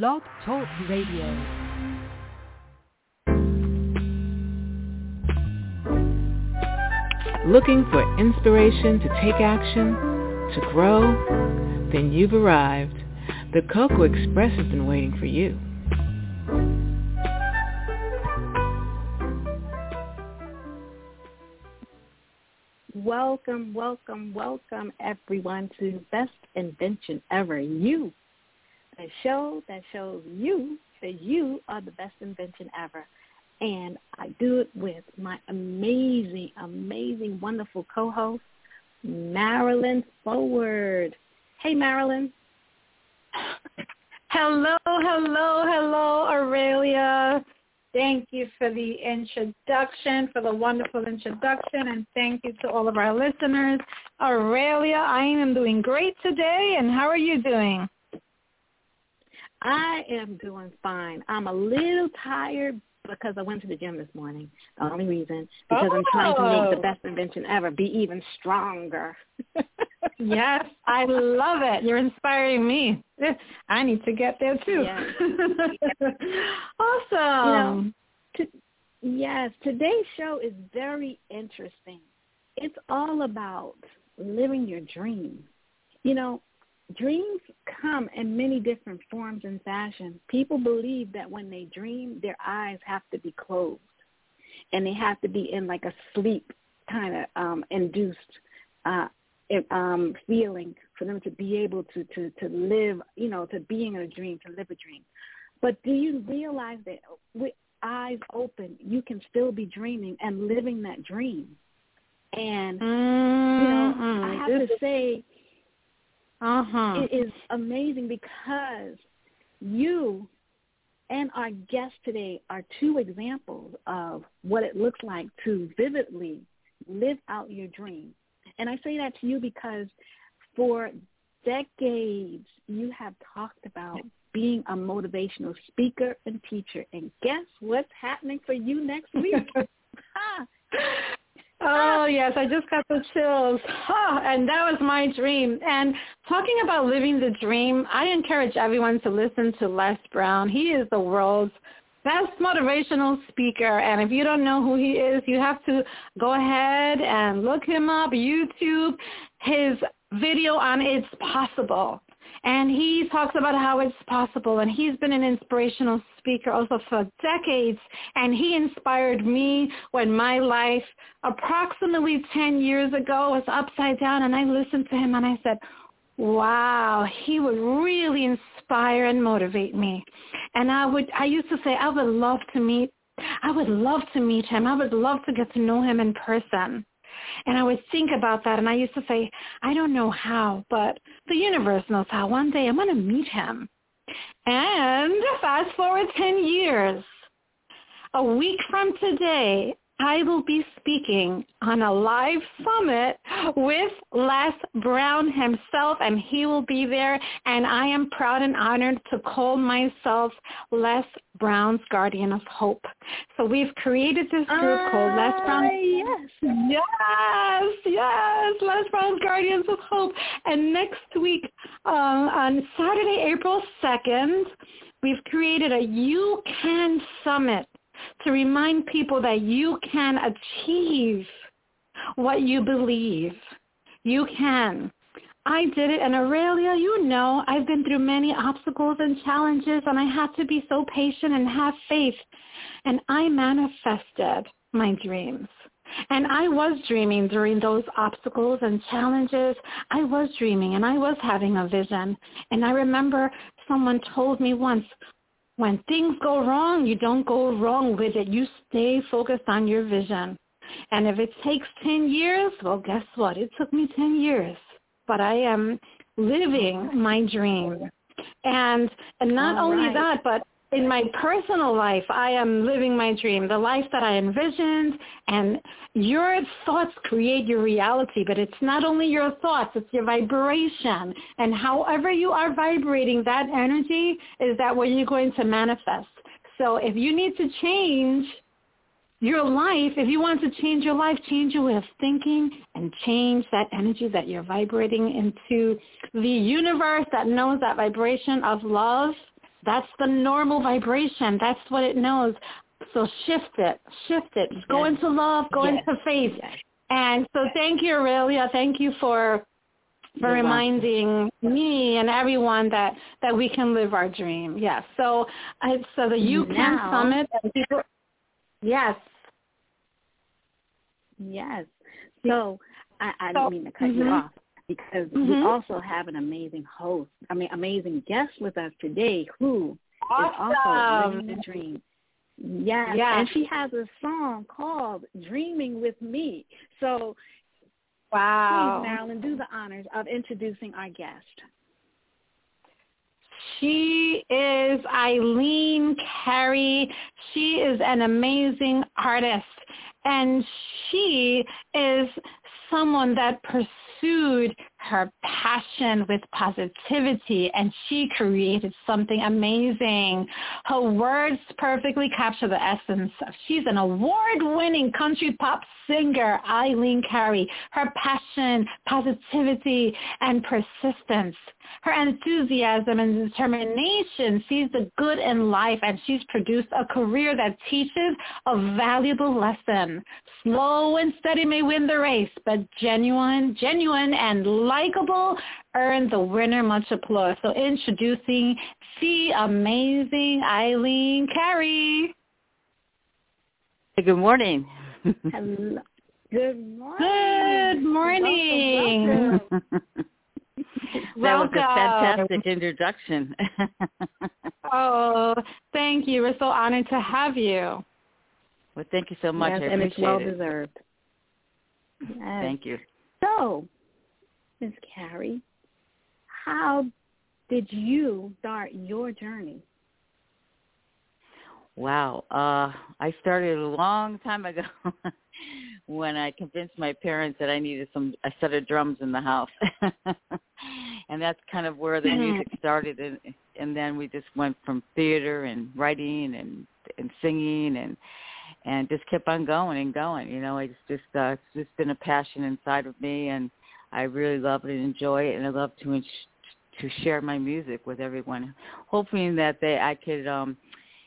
Blog Talk Radio. Looking for inspiration to take action, to grow? Then you've arrived. The Cocoa Express has been waiting for you. Welcome, welcome, welcome everyone to Best Invention Ever. You, a show that shows you that you are the best invention ever. And I do it with my amazing, amazing, wonderful co-host, Marilyn Forward. Hey, Marilyn. Hello, hello, hello, Aurelia. Thank you for the introduction, for the wonderful introduction, and thank you to all of our listeners. Aurelia, I am doing great today, and how are you doing? I am doing fine. I'm a little tired because I went to the gym this morning. The only reason because oh. I'm trying to make the oh. best invention ever be even stronger. yes, I love it. You're inspiring me. I need to get there too. Yes. awesome. You know, to, yes, today's show is very interesting. It's all about living your dream. You know, dreams come in many different forms and fashion. People believe that when they dream, their eyes have to be closed and they have to be in like a sleep kind of um, induced uh, um, feeling for them to be able to, to, to live, you know, to be in a dream, to live a dream. But do you realize that with eyes open, you can still be dreaming and living that dream? And, mm-hmm. you know, I have to say, uh-huh. It is amazing because you and our guest today are two examples of what it looks like to vividly live out your dream. And I say that to you because for decades you have talked about being a motivational speaker and teacher. And guess what's happening for you next week? Ah. Oh yes, I just got the chills. Oh, and that was my dream. And talking about living the dream, I encourage everyone to listen to Les Brown. He is the world's best motivational speaker. And if you don't know who he is, you have to go ahead and look him up, YouTube, his video on It's Possible. And he talks about how it's possible. And he's been an inspirational speaker also for decades. And he inspired me when my life approximately 10 years ago was upside down. And I listened to him and I said, wow, he would really inspire and motivate me. And I would, I used to say, I would love to meet, I would love to meet him. I would love to get to know him in person. And I would think about that and I used to say, I don't know how, but the universe knows how. One day I'm going to meet him. And fast forward 10 years. A week from today, I will be speaking on a live summit with Les Brown himself, and he will be there. And I am proud and honored to call myself Les Brown's Guardian of Hope. So we've created this group uh, called Les Brown. Yes, yes, yes, Les Brown's Guardians of Hope. And next week, uh, on Saturday, April second, we've created a You Can Summit to remind people that you can achieve what you believe. You can. I did it, and Aurelia, you know, I've been through many obstacles and challenges, and I had to be so patient and have faith. And I manifested my dreams. And I was dreaming during those obstacles and challenges. I was dreaming and I was having a vision. And I remember someone told me once, when things go wrong, you don't go wrong with it. You stay focused on your vision. And if it takes 10 years, well, guess what? It took me 10 years. But I am living oh, my dream. And, and not All only right. that, but in my personal life, I am living my dream, the life that I envisioned. And your thoughts create your reality, but it's not only your thoughts, it's your vibration. And however you are vibrating, that energy is that what you're going to manifest. So if you need to change your life, if you want to change your life, change your way of thinking and change that energy that you're vibrating into the universe that knows that vibration of love That's the normal vibration. That's what it knows. So shift it, shift it. Yes. Go into love, go yes. into faith. Yes. And so thank you, Aurelia. Thank you for for You're reminding welcome. me and everyone that that we can live our dream. Yes. So uh, so the You Can Summit. People, yes. Yes. So I, I didn't mean to cut mm-hmm. you off because mm-hmm. we also have an amazing host, I mean, amazing guest with us today who awesome. is also living the dream. Yes. yes, and she has a song called "Dreaming with Me." So, wow, please, Marilyn, do the honors of introducing our guest. She is Eileen Carey. She is an amazing artist, and she is someone that pursued her passion with positivity and she created something amazing. Her words perfectly capture the essence. Of she's an award-winning country pop singer, Eileen Carey. Her passion, positivity, and persistence. Her enthusiasm and determination sees the good in life and she's produced a career that teaches a valuable lesson. Slow and steady may win the race, but genuine, genuine and likable earned the winner much applause. So introducing the amazing Eileen Carey. Hey, good morning. Hello. Good morning. Good morning. Welcome. that was a fantastic introduction. oh, thank you. We're so honored to have you. Well, thank you so much. Yes, I and it's well it. deserved. Yes. Thank you. So, Ms. Carey, how did you start your journey? Wow. Uh, I started a long time ago when I convinced my parents that I needed some a set of drums in the house. and that's kind of where the mm-hmm. music started and and then we just went from theater and writing and and singing and and just kept on going and going. You know, it's just uh, it's just been a passion inside of me and I really love it and enjoy it, and I love to to share my music with everyone, hoping that they I could, um,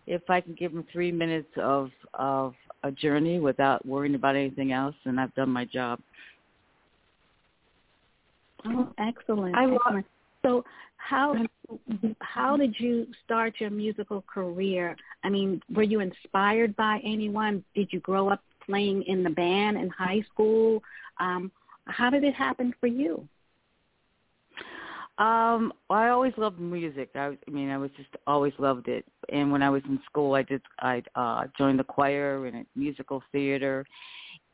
if I can give them three minutes of of a journey without worrying about anything else, and I've done my job. Oh, excellent! I love. So, how how did you start your musical career? I mean, were you inspired by anyone? Did you grow up playing in the band in high school? Um, how did it happen for you? Um, I always loved music. I, I mean, I was just always loved it. And when I was in school, I did I uh joined the choir and musical theater,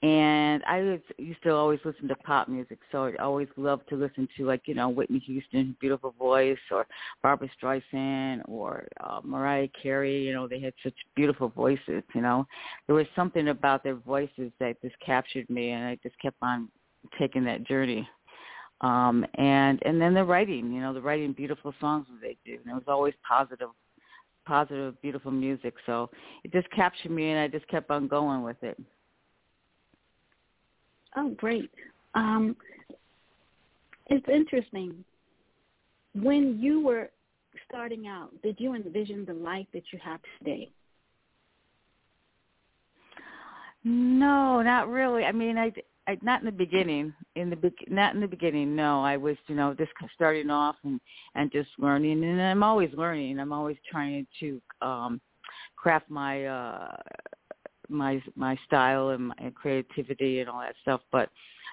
and I was, used to always listen to pop music. So I always loved to listen to like you know Whitney Houston, beautiful voice, or Barbra Streisand, or uh, Mariah Carey. You know, they had such beautiful voices. You know, there was something about their voices that just captured me, and I just kept on taking that journey. Um, and and then the writing, you know, the writing beautiful songs that they do, and it was always positive, positive, beautiful music. So it just captured me, and I just kept on going with it. Oh, great! Um, it's interesting. When you were starting out, did you envision the life that you have today? No, not really. I mean, I I, not in the beginning. In the be- not in the beginning. No, I was you know just starting off and and just learning, and I'm always learning. I'm always trying to um craft my uh my my style and my creativity and all that stuff. But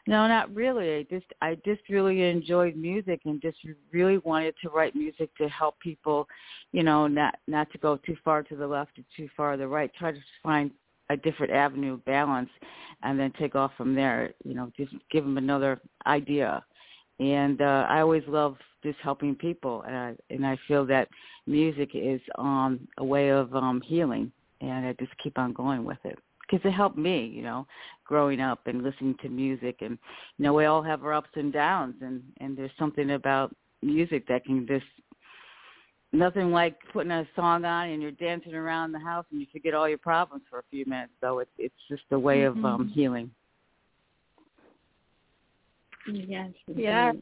no, not really. I just I just really enjoyed music and just really wanted to write music to help people, you know, not not to go too far to the left or too far to the right. Try to find a different avenue of balance and then take off from there you know just give them another idea. And uh i always love just helping people and i and i feel that music is um a way of um healing and i just keep on going with it. Because it helped me you know growing up and listening to music and you know we all have our ups and downs and and there's something about music that can just nothing like putting a song on and you're dancing around the house and you forget all your problems for a few minutes. So it's it's just a way mm-hmm. of um mm-hmm. healing. Yes. Yeah.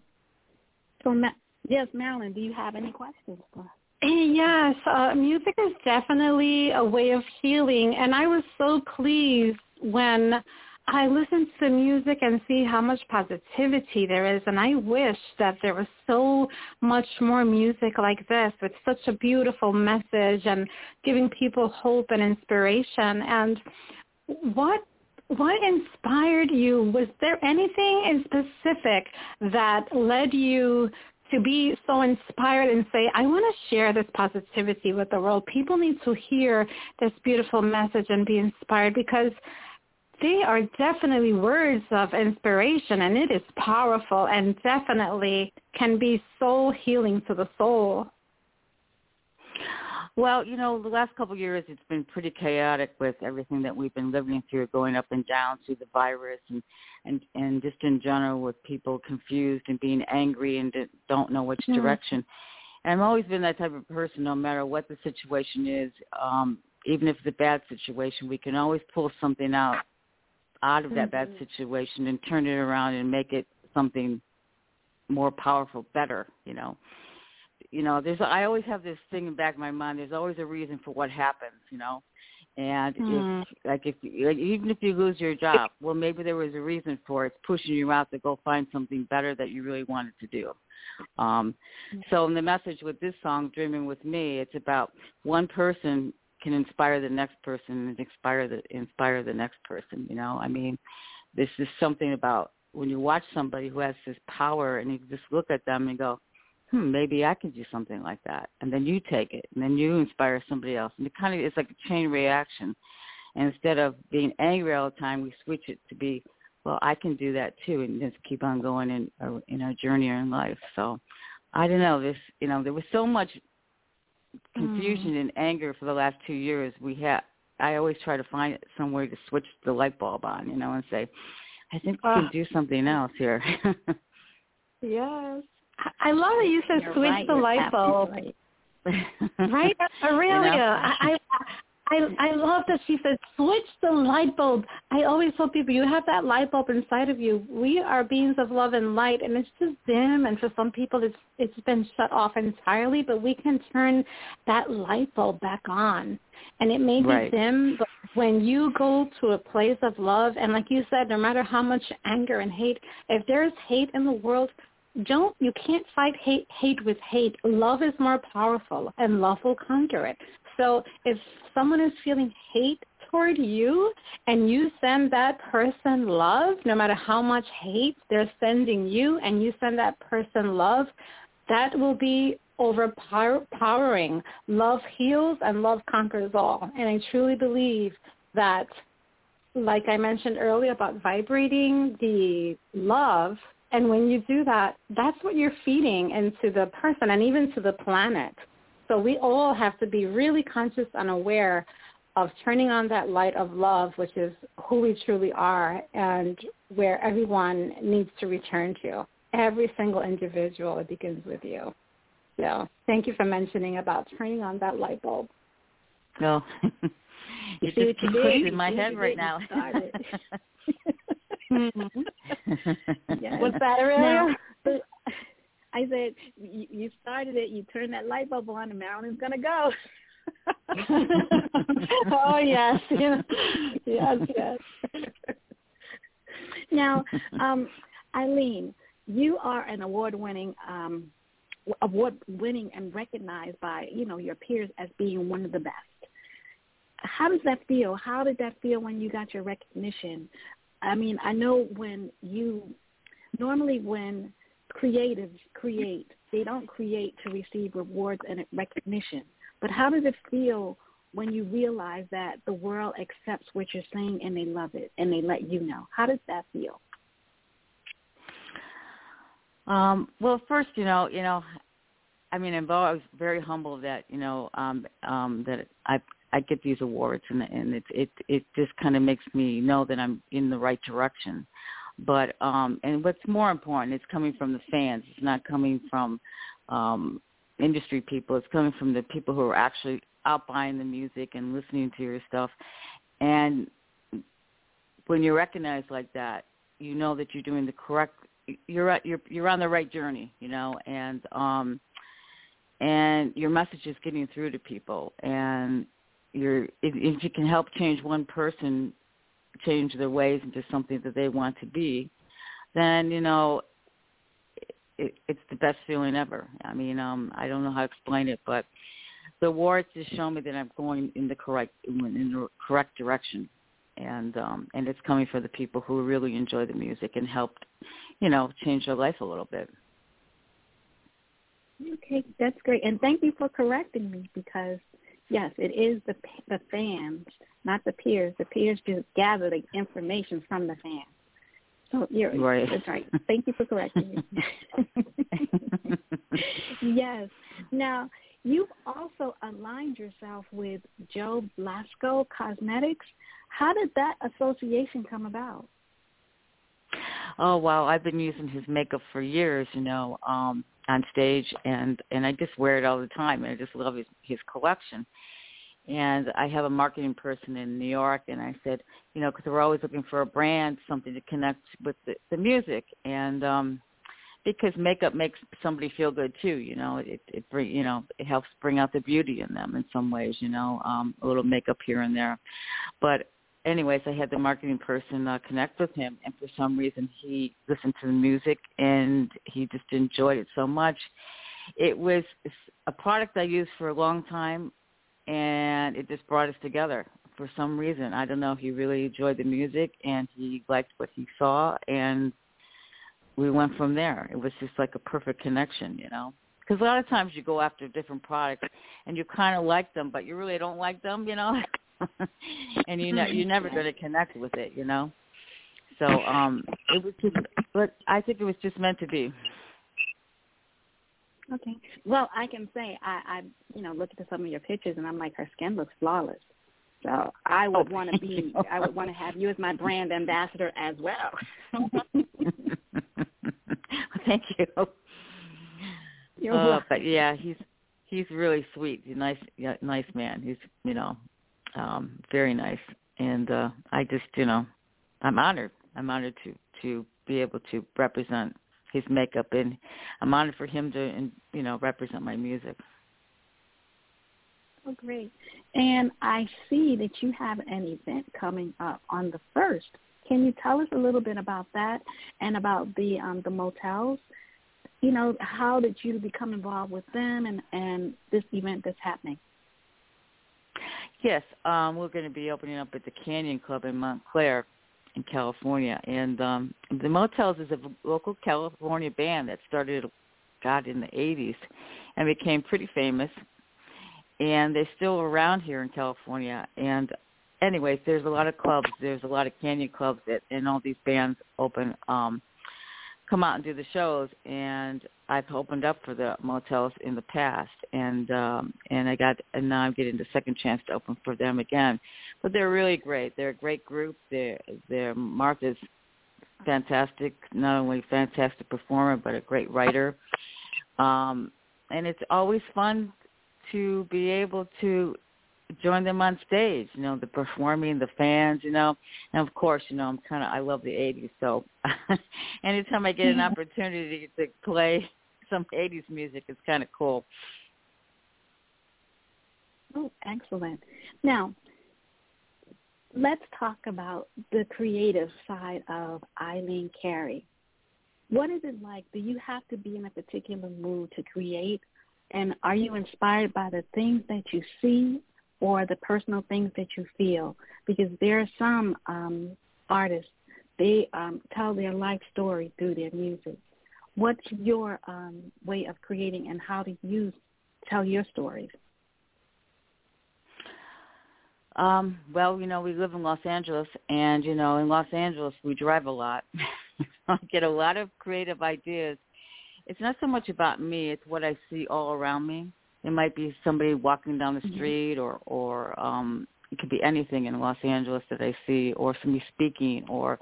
So, Ma- yes, Marilyn, do you have any questions for us? Yes, uh, music is definitely a way of healing, and I was so pleased when I listen to the music and see how much positivity there is, and I wish that there was so much more music like this with such a beautiful message and giving people hope and inspiration. And what what inspired you? Was there anything in specific that led you to be so inspired and say, I want to share this positivity with the world. People need to hear this beautiful message and be inspired because they are definitely words of inspiration and it is powerful and definitely can be soul healing to the soul. Well, you know, the last couple of years it's been pretty chaotic with everything that we've been living through, going up and down through the virus, and and and just in general with people confused and being angry and don't know which mm-hmm. direction. And I've always been that type of person. No matter what the situation is, um, even if it's a bad situation, we can always pull something out out of that bad mm-hmm. situation and turn it around and make it something more powerful, better, you know. You know, there's I always have this thing in the back of my mind, there's always a reason for what happens, you know. And mm. if like if like, even if you lose your job, well maybe there was a reason for it. It's pushing you out to go find something better that you really wanted to do. Um so in the message with this song, Dreaming with Me, it's about one person can inspire the next person and inspire the inspire the next person. You know, I mean, this is something about when you watch somebody who has this power and you just look at them and go, hmm, maybe I can do something like that, and then you take it and then you inspire somebody else, and it kind of it's like a chain reaction. And instead of being angry all the time, we switch it to be, well, I can do that too, and just keep on going in in our journey in life. So, I don't know. This, you know, there was so much confusion mm. and anger for the last two years, we have. I always try to find somewhere to switch the light bulb on, you know, and say, I think we uh, can do something else here. yes. I love that you said You're switch right, the light bulb. Right, Aurelia. You know? I, I I love that she said switch the light bulb. I always tell people you have that light bulb inside of you. We are beings of love and light, and it's just dim. And for some people, it's it's been shut off entirely. But we can turn that light bulb back on, and it may be right. dim, but when you go to a place of love, and like you said, no matter how much anger and hate, if there's hate in the world, don't you can't fight hate hate with hate. Love is more powerful and love will conquer it. So if someone is feeling hate toward you and you send that person love, no matter how much hate they're sending you and you send that person love, that will be overpowering. Love heals and love conquers all. And I truly believe that, like I mentioned earlier about vibrating the love, and when you do that, that's what you're feeding into the person and even to the planet. So we all have to be really conscious and aware of turning on that light of love, which is who we truly are and where everyone needs to return to. Every single individual, it begins with you. So thank you for mentioning about turning on that light bulb. No. Oh. you see what you did? in my head right now. mm-hmm. yes. What's that, Aurelia? I said, you started it, you turned that light bulb on, and Marilyn's going to go. oh, yes. yes, yes. now, um, Eileen, you are an award-winning um, award-winning and recognized by, you know, your peers as being one of the best. How does that feel? How did that feel when you got your recognition? I mean, I know when you normally when creatives create. They don't create to receive rewards and recognition. But how does it feel when you realize that the world accepts what you're saying and they love it and they let you know? How does that feel? Um, well, first, you know, you know, I mean, I was very humble that you know um, um, that I I get these awards, and and it it it just kind of makes me know that I'm in the right direction. But um and what's more important, it's coming from the fans. It's not coming from um industry people. It's coming from the people who are actually out buying the music and listening to your stuff. And when you're recognized like that, you know that you're doing the correct you're at, you're you're on the right journey, you know, and um and your message is getting through to people and you're if, if you can help change one person change their ways into something that they want to be then you know it, it's the best feeling ever. I mean um i don't know how to explain it but the awards just show me that i'm going in the correct in the correct direction. And um and it's coming for the people who really enjoy the music and helped you know change their life a little bit. Okay, that's great, and thank you for correcting me because yes, it is the the fans, not the peers. The peers just gather the information from the fans. So you're right. That's right. Thank you for correcting me. yes. Now you've also aligned yourself with Joe Blasco Cosmetics. How did that association come about? Oh wow, I've been using his makeup for years. You know. um on stage and and I just wear it all the time and I just love his his collection. And I have a marketing person in New York and I said, you know, because we're always looking for a brand, something to connect with the, the music and um because makeup makes somebody feel good too, you know. It it bring you know, it helps bring out the beauty in them in some ways, you know, um a little makeup here and there. But anyways, I had the marketing person uh, connect with him, and for some reason he listened to the music and he just enjoyed it so much. It was a product I used for a long time, and it just brought us together for some reason. I don't know. He really enjoyed the music and he liked what he saw, and we went from there. It was just like a perfect connection, you know. Because a lot of times you go after different products and you kind of like them, but you really don't like them, you know. and you know you're never going to connect with it, you know. So um it was just, but I think it was just meant to be. Okay. Well, I can say I, I, you know, look at some of your pictures and I'm like, her skin looks flawless. So I would oh, want to be, I would want to have you as my brand ambassador as well. Thank you. You're uh, welcome. But yeah, he's he's really sweet. He's a nice, nice man. He's, you know, um, very nice. And uh, I just, you know, I'm honored. I'm honored to to be able to represent his makeup, and I'm honored for him to, you know, represent my music. Oh, great! And I see that you have an event coming up on the first. Can you tell us a little bit about that and about the um, the motels? You know, how did you become involved with them and and this event that's happening? Yes, um, we're going to be opening up at the Canyon Club in Montclair, in California, and um, the Motels is a local California band that started, God, in the '80s, and became pretty famous. And they're still around here in California. And anyways, there's a lot of clubs. There's a lot of Canyon clubs that, and all these bands open. um come out and do the shows and I've opened up for the motels in the past and um and I got and now I'm getting the second chance to open for them again. But they're really great. They're a great group. They're they're Martha's fantastic, not only fantastic performer but a great writer. Um and it's always fun to be able to join them on stage, you know, the performing, the fans, you know. And of course, you know, I'm kind of I love the 80s, so anytime I get an mm-hmm. opportunity to play some 80s music, it's kind of cool. Oh, excellent. Now, let's talk about the creative side of Eileen Carey. What is it like? Do you have to be in a particular mood to create? And are you inspired by the things that you see or the personal things that you feel because there are some um, artists they um, tell their life story through their music. What's your um, way of creating and how do you tell your stories? Um, well, you know, we live in Los Angeles, and you know, in Los Angeles, we drive a lot. I get a lot of creative ideas. It's not so much about me; it's what I see all around me. It might be somebody walking down the mm-hmm. street or or um it could be anything in Los Angeles that I see or somebody speaking or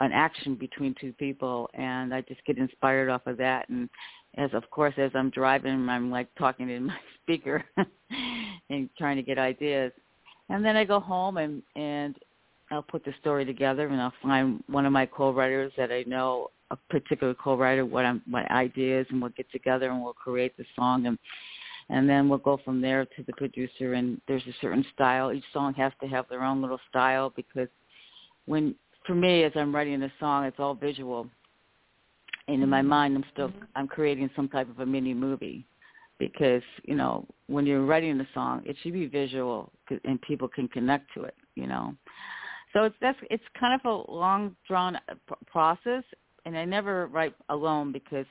an action between two people and I just get inspired off of that and as of course as I'm driving I'm like talking in my speaker and trying to get ideas. And then I go home and and I'll put the story together and I'll find one of my co-writers that I know a particular co-writer what I'm what ideas and we'll get together and we'll create the song and and then we'll go from there to the producer. And there's a certain style. Each song has to have their own little style because when for me, as I'm writing a song, it's all visual, and in my mind, I'm still I'm creating some type of a mini movie because you know when you're writing a song, it should be visual and people can connect to it. You know, so it's that's it's kind of a long drawn uh, process, and I never write alone because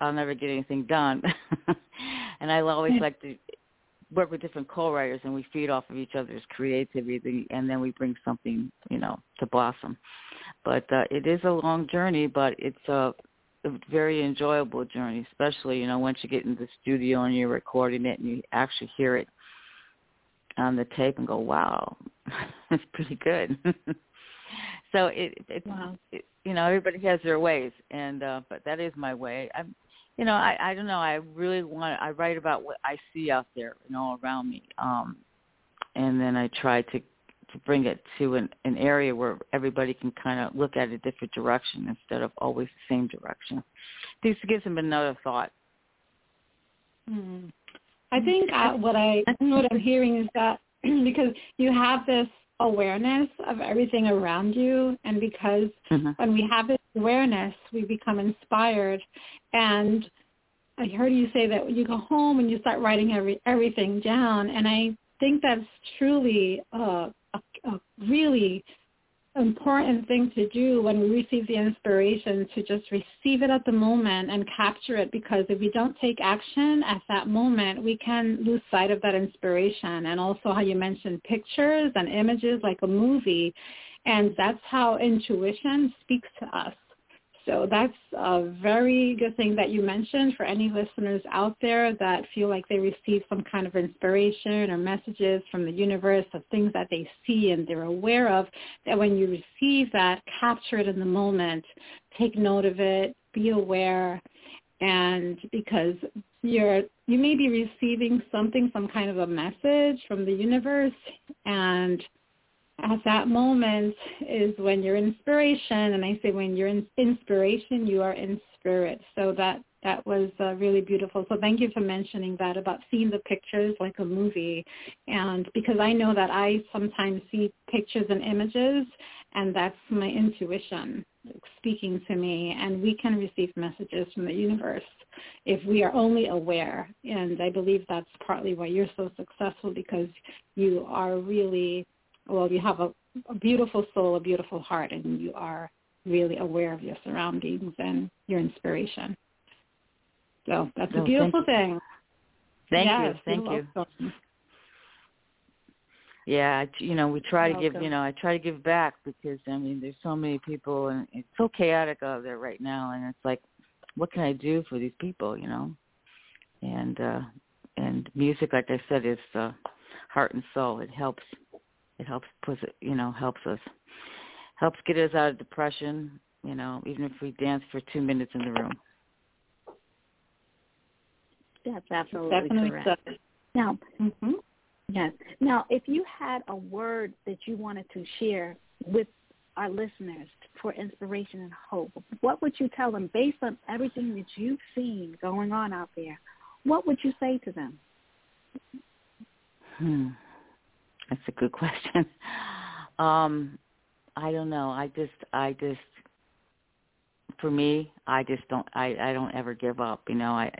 I'll never get anything done, and I always like to work with different co-writers and we feed off of each other's creativity and then we bring something you know to blossom but uh, it is a long journey but it's a a very enjoyable journey, especially you know once you get in the studio and you're recording it and you actually hear it on the tape and go, "Wow, it's pretty good." so it, it, wow. it, you know, everybody has their ways, and uh, but that is my way. I'm, you know, I I don't know. I really want. I write about what I see out there, you know, around me, um, and then I try to to bring it to an, an area where everybody can kind of look at a different direction instead of always the same direction. This gives them another thought. Mm. I think uh, what I what I'm hearing is that because you have this awareness of everything around you. And because mm-hmm. when we have this awareness we become inspired. And I heard you say that you go home and you start writing every everything down. And I think that's truly uh, a, a really important thing to do when we receive the inspiration to just receive it at the moment and capture it because if we don't take action at that moment, we can lose sight of that inspiration. And also how you mentioned pictures and images like a movie. And that's how intuition speaks to us. So that's a very good thing that you mentioned for any listeners out there that feel like they receive some kind of inspiration or messages from the universe of things that they see and they're aware of, that when you receive that, capture it in the moment, take note of it, be aware, and because you're you may be receiving something, some kind of a message from the universe and at that moment is when you're inspiration and i say when you're in inspiration you are in spirit. So that that was uh, really beautiful. So thank you for mentioning that about seeing the pictures like a movie. And because i know that i sometimes see pictures and images and that's my intuition speaking to me. And we can receive messages from the universe if we are only aware. And i believe that's partly why you're so successful because you are really well, you have a, a beautiful soul, a beautiful heart, and you are really aware of your surroundings and your inspiration. So that's a beautiful thank thing. Thank yes, you. Thank you. Welcome. Yeah, you know, we try to give, you know, I try to give back because I mean, there's so many people and it's so chaotic out there right now and it's like what can I do for these people, you know? And uh and music like I said is uh heart and soul. It helps it helps put it, you know, helps us helps get us out of depression, you know, even if we dance for two minutes in the room. That's absolutely Definitely correct. So. Now, mm-hmm. yes. Now, if you had a word that you wanted to share with our listeners for inspiration and hope, what would you tell them based on everything that you've seen going on out there? What would you say to them? Hmm. That's a good question. Um, I don't know. I just, I just, for me, I just don't, I, I don't ever give up. You know, I,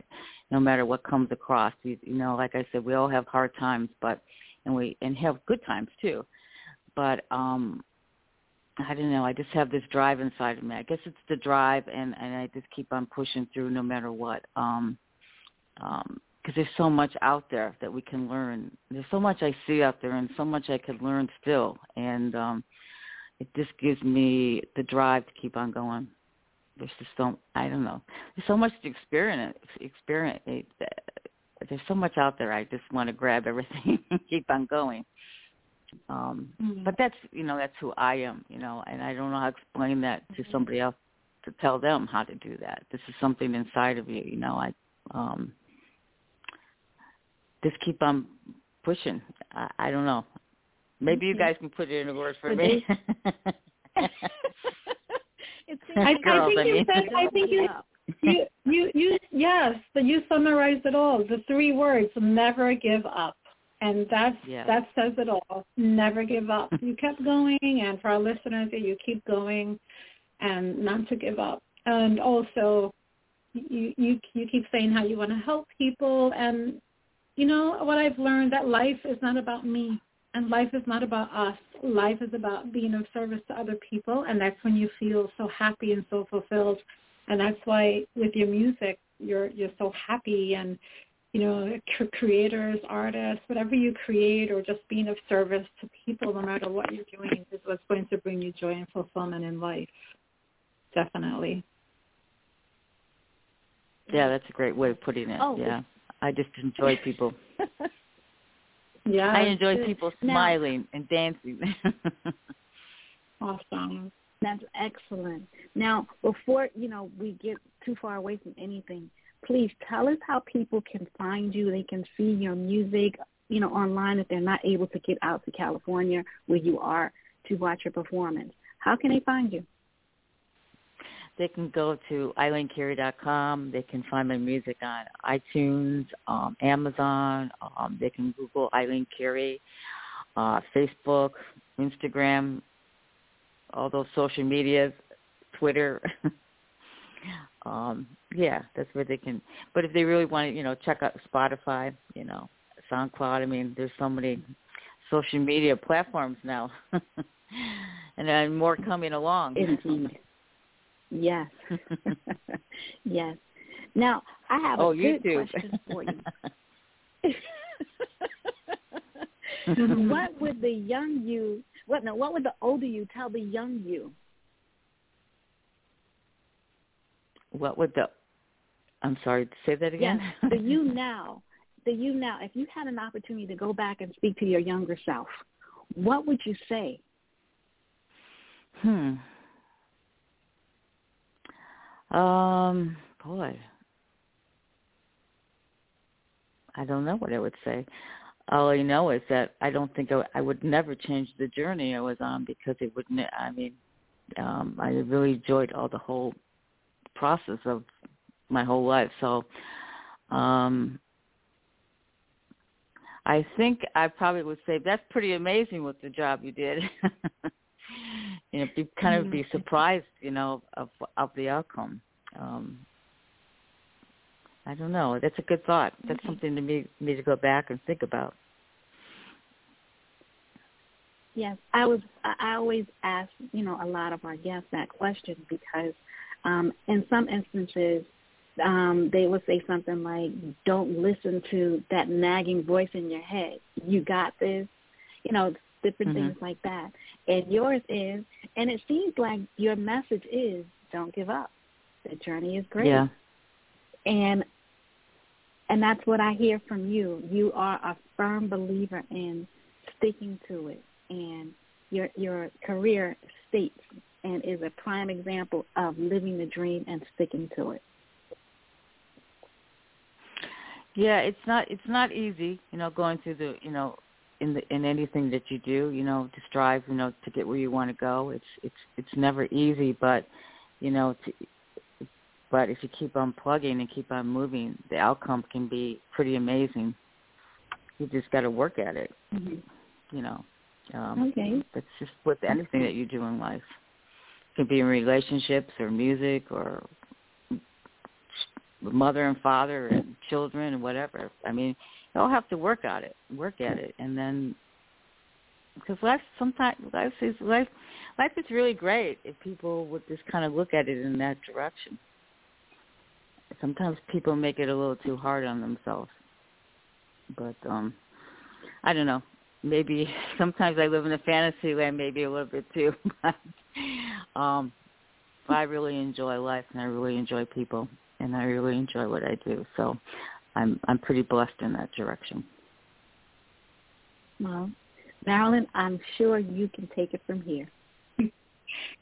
no matter what comes across, you, you know, like I said, we all have hard times, but, and we, and have good times too. But, um, I don't know. I just have this drive inside of me. I guess it's the drive, and and I just keep on pushing through no matter what. Um, um, because there's so much out there that we can learn. There's so much I see out there and so much I could learn still. And um, it just gives me the drive to keep on going. There's just so, I don't know. There's so much to experience. experience. There's so much out there. I just want to grab everything and keep on going. Um, mm-hmm. But that's, you know, that's who I am, you know, and I don't know how to explain that to mm-hmm. somebody else to tell them how to do that. This is something inside of you, you know. I um just keep on pushing. I, I don't know. Maybe you mm-hmm. guys can put it in a word for me. I, I think you said. I think you, you you you yes, but you summarized it all. The three words: never give up. And that's yeah. that says it all. Never give up. you kept going, and for our listeners, you keep going, and not to give up. And also, you you you keep saying how you want to help people, and you know what I've learned that life is not about me, and life is not about us. Life is about being of service to other people, and that's when you feel so happy and so fulfilled. And that's why with your music, you're you're so happy and you know, creators, artists, whatever you create or just being of service to people, no matter what you're doing, is what's going to bring you joy and fulfillment in life. Definitely. Yeah, that's a great way of putting it. Oh. Yeah. I just enjoy people. yeah. I enjoy people smiling now, and dancing. awesome. That's excellent. Now, before, you know, we get too far away from anything, please tell us how people can find you. They can see your music, you know, online if they're not able to get out to California where you are to watch your performance. How can they find you? They can go to eileencarey.com. They can find my music on iTunes, um, Amazon. Um, they can Google Eileen Carey, uh, Facebook, Instagram, all those social medias, Twitter. um, yeah, that's where they can. But if they really want to, you know, check out Spotify, you know, SoundCloud. I mean, there's so many social media platforms now, and then more coming along. Indeed. Yes. yes. Now I have oh, a good question for you. what would the young you what no what would the older you tell the young you what would the I'm sorry, say that again. Yes, the you now, the you now. If you had an opportunity to go back and speak to your younger self, what would you say? Hmm. Um, boy, I don't know what I would say. All I know is that I don't think I, I would never change the journey I was on because it wouldn't. I mean, um, I really enjoyed all the whole process of my whole life. So um I think I probably would say that's pretty amazing with the job you did. you know, be kind of be mm-hmm. surprised, you know, of of the outcome. Um I don't know. That's a good thought. That's something to me me to go back and think about. Yes, I was. I always ask, you know, a lot of our guests that question because, um, in some instances, um, they would say something like, "Don't listen to that nagging voice in your head. You got this." You know, different mm-hmm. things like that. And yours is, and it seems like your message is, "Don't give up. The journey is great." Yeah. And and that's what I hear from you. You are a firm believer in sticking to it, and your your career states and is a prime example of living the dream and sticking to it. Yeah, it's not it's not easy, you know, going through the you know in the in anything that you do, you know, to strive, you know, to get where you want to go. It's it's it's never easy, but you know, to, but if you keep on plugging and keep on moving, the outcome can be pretty amazing. You just got to work at it. Mm-hmm. You know. Um, okay. It's just with anything that you do in life. It can be in relationships or music or mother and father and children and whatever. I mean, all have to work at it, work at it, and then because life sometimes life is life life is really great if people would just kind of look at it in that direction. Sometimes people make it a little too hard on themselves, but um, I don't know. Maybe sometimes I live in a fantasy land, maybe a little bit too. Um, but I really enjoy life and I really enjoy people and I really enjoy what I do. So I'm I'm pretty blessed in that direction. Well, Marilyn, I'm sure you can take it from here.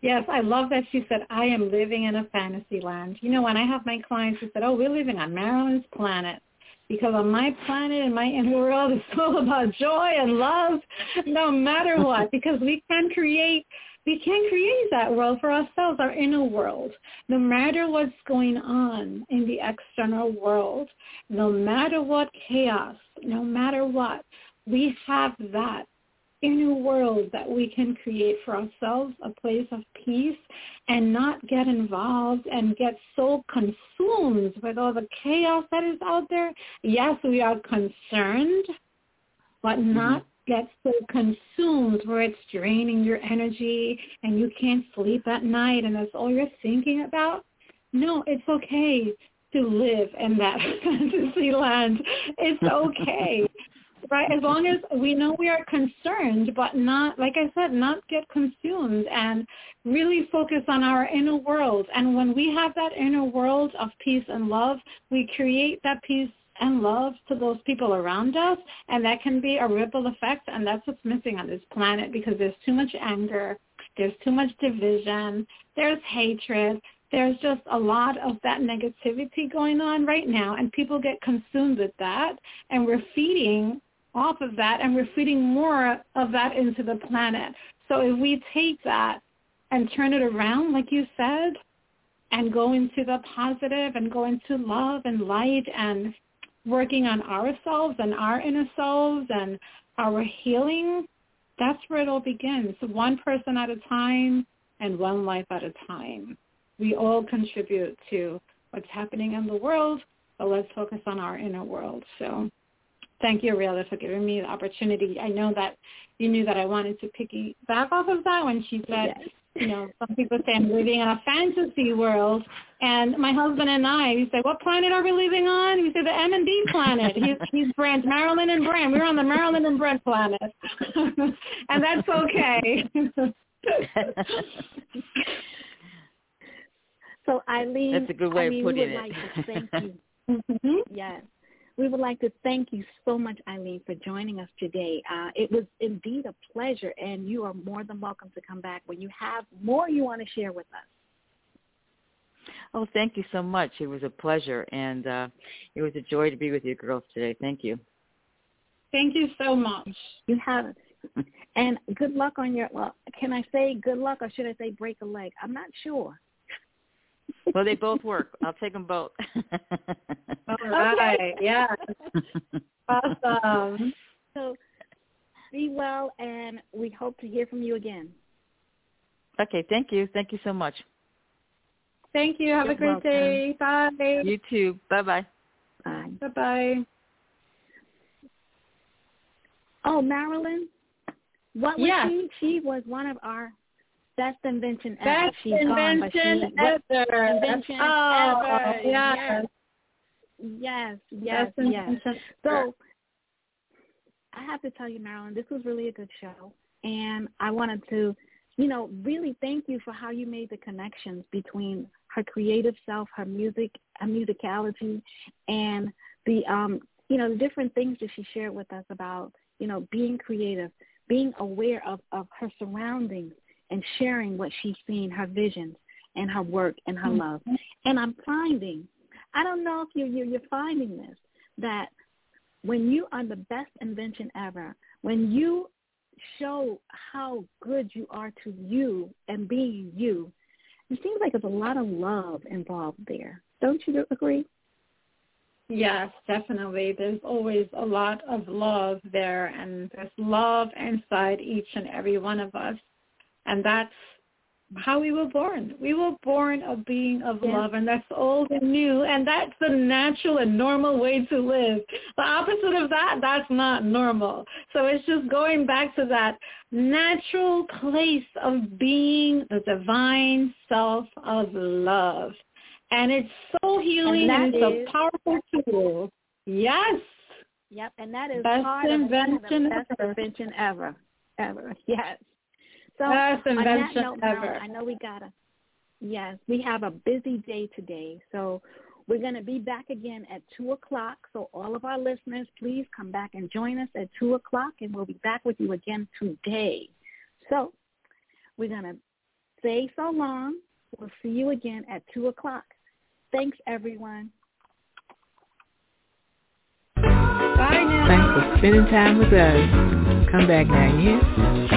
Yes, I love that she said, I am living in a fantasy land. You know, when I have my clients who said, oh, we're living on Marilyn's planet, because on my planet and my inner world is all about joy and love no matter what, because we can create we can create that world for ourselves, our inner world. No matter what's going on in the external world, no matter what chaos, no matter what, we have that inner world that we can create for ourselves, a place of peace, and not get involved and get so consumed with all the chaos that is out there. Yes, we are concerned, but mm-hmm. not get so consumed where it's draining your energy and you can't sleep at night and that's all you're thinking about. No, it's okay to live in that fantasy land. It's okay right? As long as we know we are concerned, but not, like I said, not get consumed and really focus on our inner world. And when we have that inner world of peace and love, we create that peace and love to those people around us and that can be a ripple effect and that's what's missing on this planet because there's too much anger there's too much division there's hatred there's just a lot of that negativity going on right now and people get consumed with that and we're feeding off of that and we're feeding more of that into the planet. So if we take that and turn it around, like you said, and go into the positive and go into love and light and working on ourselves and our inner selves and our healing, that's where it all begins. One person at a time and one life at a time. We all contribute to what's happening in the world, but let's focus on our inner world. So thank you, Aurelia, for giving me the opportunity. I know that you knew that I wanted to piggyback off of that when she said, yes. You know, some people say I'm living in a fantasy world. And my husband and I, we say, what planet are we living on? We say the M and B planet. He's, he's Brent, Marilyn and Brent. We're on the Marilyn and Brent planet. and that's okay. so Eileen, that's a good way Eileen, of putting it. Like to thank you. mm-hmm. Yes. We would like to thank you so much, Eileen, for joining us today. Uh, it was indeed a pleasure, and you are more than welcome to come back when you have more you want to share with us. Oh, thank you so much. It was a pleasure, and uh, it was a joy to be with you girls today. Thank you. Thank you so much. You have. And good luck on your, well, can I say good luck or should I say break a leg? I'm not sure well, they both work. I'll take them both. All right. Yeah. awesome. So be well, and we hope to hear from you again. Okay. Thank you. Thank you so much. Thank you. Have You're a great welcome. day. Bye. You too. Bye-bye. Bye. Bye-bye. Oh, Marilyn, what was yeah. she? She was one of our Best invention ever. Best She's invention gone, she, ever. Invention oh, ever. Yes. Yes, yes, Best yes. So I have to tell you, Marilyn, this was really a good show. And I wanted to, you know, really thank you for how you made the connections between her creative self, her music, her musicality, and the, um, you know, the different things that she shared with us about, you know, being creative, being aware of, of her surroundings, and sharing what she's seen, her visions and her work and her mm-hmm. love. And I'm finding, I don't know if you, you, you're finding this, that when you are the best invention ever, when you show how good you are to you and being you, it seems like there's a lot of love involved there. Don't you agree? Yes, definitely. There's always a lot of love there, and there's love inside each and every one of us. And that's how we were born. We were born a being of yeah. love, and that's old and new, and that's the natural and normal way to live. The opposite of that, that's not normal. So it's just going back to that natural place of being the divine self of love. And it's so healing and, and it's is, a powerful tool. Yes. Yep, and that is best invention the best invention ever. Ever. Yes. So Best invention note, ever. I know we gotta. Yes, we have a busy day today, so we're going to be back again at two o'clock. So all of our listeners, please come back and join us at two o'clock, and we'll be back with you again today. So we're going to say so long. We'll see you again at two o'clock. Thanks, everyone. Bye now. Thanks for spending time with us. Come back now, yes?